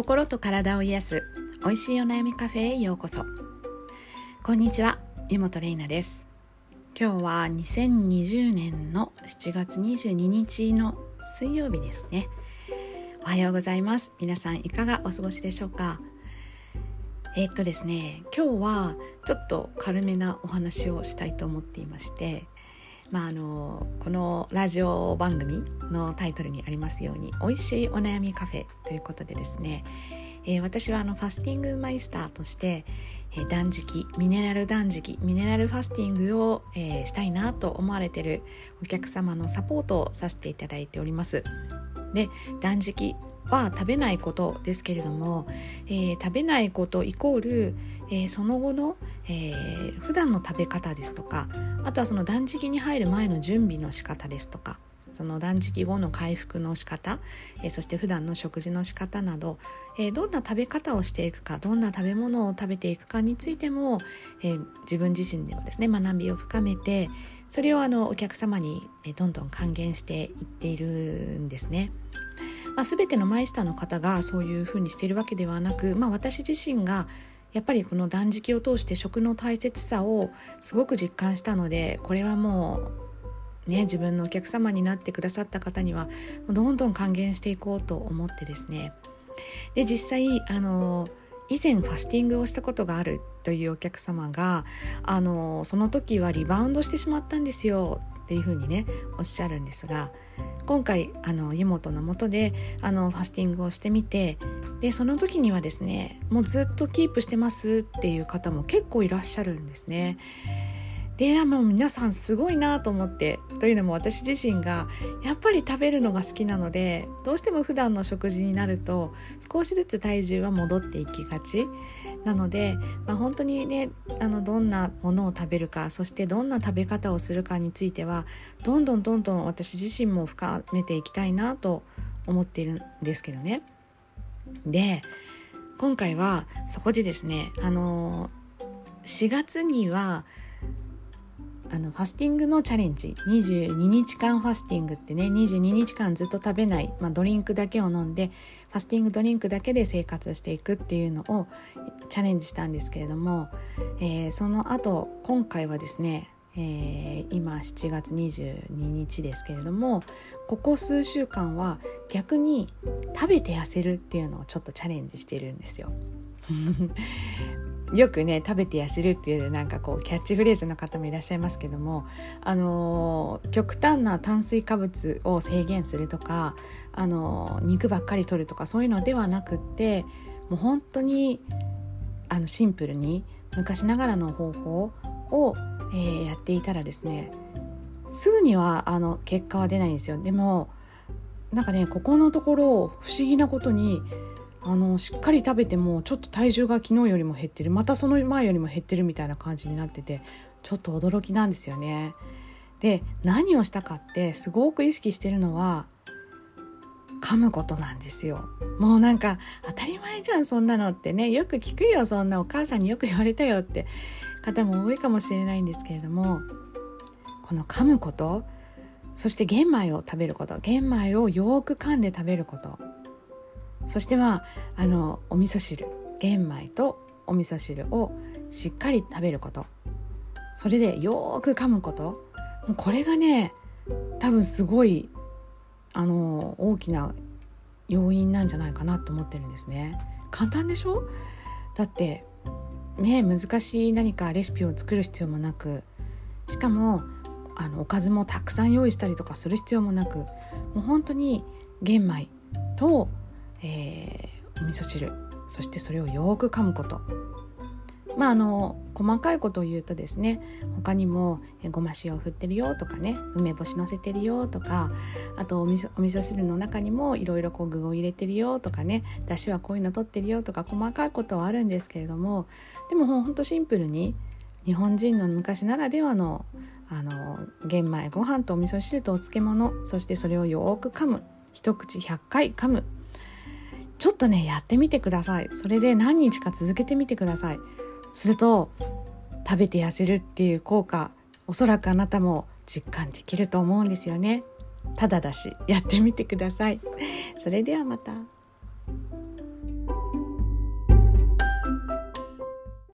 心と体を癒す美味しいお悩みカフェへようこそ。こんにちは湯本玲奈です。今日は2020年の7月22日の水曜日ですね。おはようございます。皆さんいかがお過ごしでしょうか？えー、っとですね今日はちょっと軽めなお話をしたいと思っていましてまあ、あのこのラジオ番組のタイトルにありますように「美味しいお悩みカフェ」ということでですね、えー、私はあのファスティングマイスターとして、えー、断食ミネラル断食ミネラルファスティングを、えー、したいなと思われているお客様のサポートをさせていただいております。で断食は食べないことですけれども、えー、食べないことイコール、えー、その後の、えー、普段の食べ方ですとかあとはその断食に入る前の準備の仕方ですとかその断食後の回復の仕方、えー、そして普段の食事の仕方など、えー、どんな食べ方をしていくかどんな食べ物を食べていくかについても、えー、自分自身ではですね学びを深めてそれをあのお客様にどんどん還元していっているんですね。まあ、全てのマイスターの方がそういうふうにしているわけではなく、まあ、私自身がやっぱりこの断食を通して食の大切さをすごく実感したのでこれはもうね自分のお客様になってくださった方にはどんどん還元していこうと思ってですね。で実際あの以前ファスティングをしたことがあるというお客様があのその時はリバウンドしてしまったんですよっていうふうにねおっしゃるんですが今回あの湯本のもとであのファスティングをしてみてでその時にはですねもうずっとキープしてますっていう方も結構いらっしゃるんですね。でもう皆さんすごいなと思ってというのも私自身がやっぱり食べるのが好きなのでどうしても普段の食事になると少しずつ体重は戻っていきがちなので、まあ、本当にねあのどんなものを食べるかそしてどんな食べ方をするかについてはどんどんどんどん私自身も深めていきたいなと思っているんですけどね。で今回はそこでですねあの4月にはあのファスティングのチャレンジ22日間ファスティングってね22日間ずっと食べない、まあ、ドリンクだけを飲んでファスティングドリンクだけで生活していくっていうのをチャレンジしたんですけれども、えー、その後今回はですねえー、今7月22日ですけれどもここ数週間は逆に食べて痩せるっていうのをちょっとチャレンジしてるんですよ。よくね食べて痩せるっていうなんかこうキャッチフレーズの方もいらっしゃいますけども、あのー、極端な炭水化物を制限するとか、あのー、肉ばっかり取るとかそういうのではなくってもう本当にあのシンプルに昔ながらの方法を、えー、やっていたらですねすぐにはあの結果は出ないんですよ。でもなんかねここのところ不思議なことにあのしっかり食べてもちょっと体重が昨日よりも減ってる。またその前よりも減ってるみたいな感じになっててちょっと驚きなんですよね。で何をしたかってすごく意識してるのは噛むことなんですよ。もうなんか当たり前じゃんそんなのってね。よく聞くよそんなお母さんに。よく言われたよって方も多いかもしれないんですけれどもこの噛むことそして玄米を食べること。玄米をよく噛んで食べること。そしてまああのお味噌汁。玄米とお味噌汁をしっかり食べること。それでよく噛むこと。もうこれがね多分すごいあの大きな要因なんじゃないかなと思ってるんですね。簡単でしょ？だってね難しい何かレシピを作る必要もなく。しかもあのおかずもたくさん用意したりとかする必要もなく。もう本当に玄米とえー、お味噌汁そしてそれをよく噛むこと。まああの細かいことを言うとですね他にもごま塩を振ってるよとかね梅干しのせてるよとかあとお味噌お味噌汁の中にもいろいろ具を入れてるよとかねだしはこういうの取ってるよとか細かいことはあるんですけれどもでもほんとシンプルに日本人の昔ならではのあの玄米ご飯とお味噌汁とお漬物そしてそれをよく噛む。一口100回噛む。ちょっとねやってみてください。それで何日か続けてみてください。すると食べて痩せるっていう効果おそらくあなたも実感できると思うんですよね。ただだしやってみてください。それではまた。